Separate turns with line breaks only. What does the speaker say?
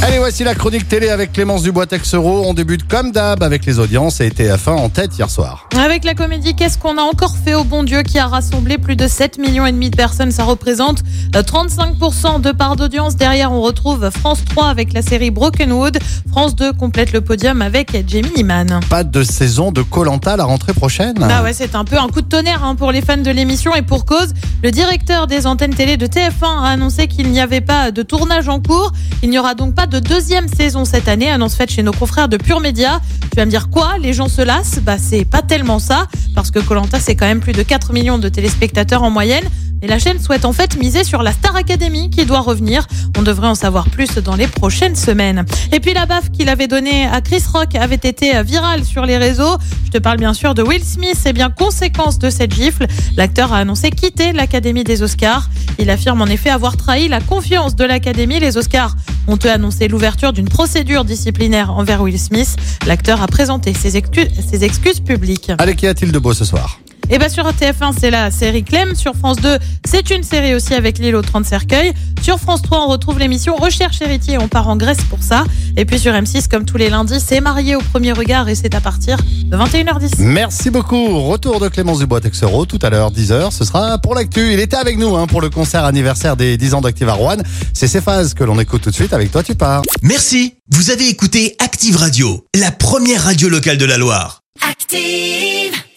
Allez, voici la chronique télé avec Clémence Dubois-Texero. On débute comme d'hab avec les audiences et TF1 en tête hier soir.
Avec la comédie Qu'est-ce qu'on a encore fait au bon Dieu qui a rassemblé plus de 7 millions et demi de personnes, ça représente euh, 35% de part d'audience. Derrière, on retrouve France 3 avec la série Brokenwood. France 2 complète le podium avec Jamie Liman.
Pas de saison de Colanta la rentrée prochaine.
Bah ouais, c'est un peu un coup de tonnerre hein, pour les fans de l'émission et pour cause. Le directeur des antennes télé de TF1 a annoncé qu'il n'y avait pas de tournage en cours. Il n'y aura donc pas de deuxième saison cette année, annonce faite chez nos confrères de Pure Média. Tu vas me dire quoi? Les gens se lassent? Bah c'est pas tellement ça, parce que Colanta c'est quand même plus de 4 millions de téléspectateurs en moyenne. Et la chaîne souhaite en fait miser sur la Star Academy qui doit revenir. On devrait en savoir plus dans les prochaines semaines. Et puis la baffe qu'il avait donnée à Chris Rock avait été virale sur les réseaux. Je te parle bien sûr de Will Smith. Et bien conséquence de cette gifle, l'acteur a annoncé quitter l'Académie des Oscars. Il affirme en effet avoir trahi la confiance de l'Académie. Les Oscars ont eux annoncé l'ouverture d'une procédure disciplinaire envers Will Smith. L'acteur a présenté ses excuses, ses excuses publiques.
Allez, qu'y a-t-il de beau ce soir?
Et bien sur TF1, c'est la série Clem. Sur France 2, c'est une série aussi avec l'île aux 30 cercueils. Sur France 3, on retrouve l'émission Recherche héritier. On part en Grèce pour ça. Et puis sur M6, comme tous les lundis, c'est marié au premier regard et c'est à partir de 21h10.
Merci beaucoup. Retour de Clémence Dubois-Texero tout à l'heure, 10h. Ce sera pour l'actu. Il était avec nous hein, pour le concert anniversaire des 10 ans d'Active à Rouen. C'est ces phases que l'on écoute tout de suite. Avec toi, tu pars.
Merci, vous avez écouté Active Radio, la première radio locale de la Loire.
Active.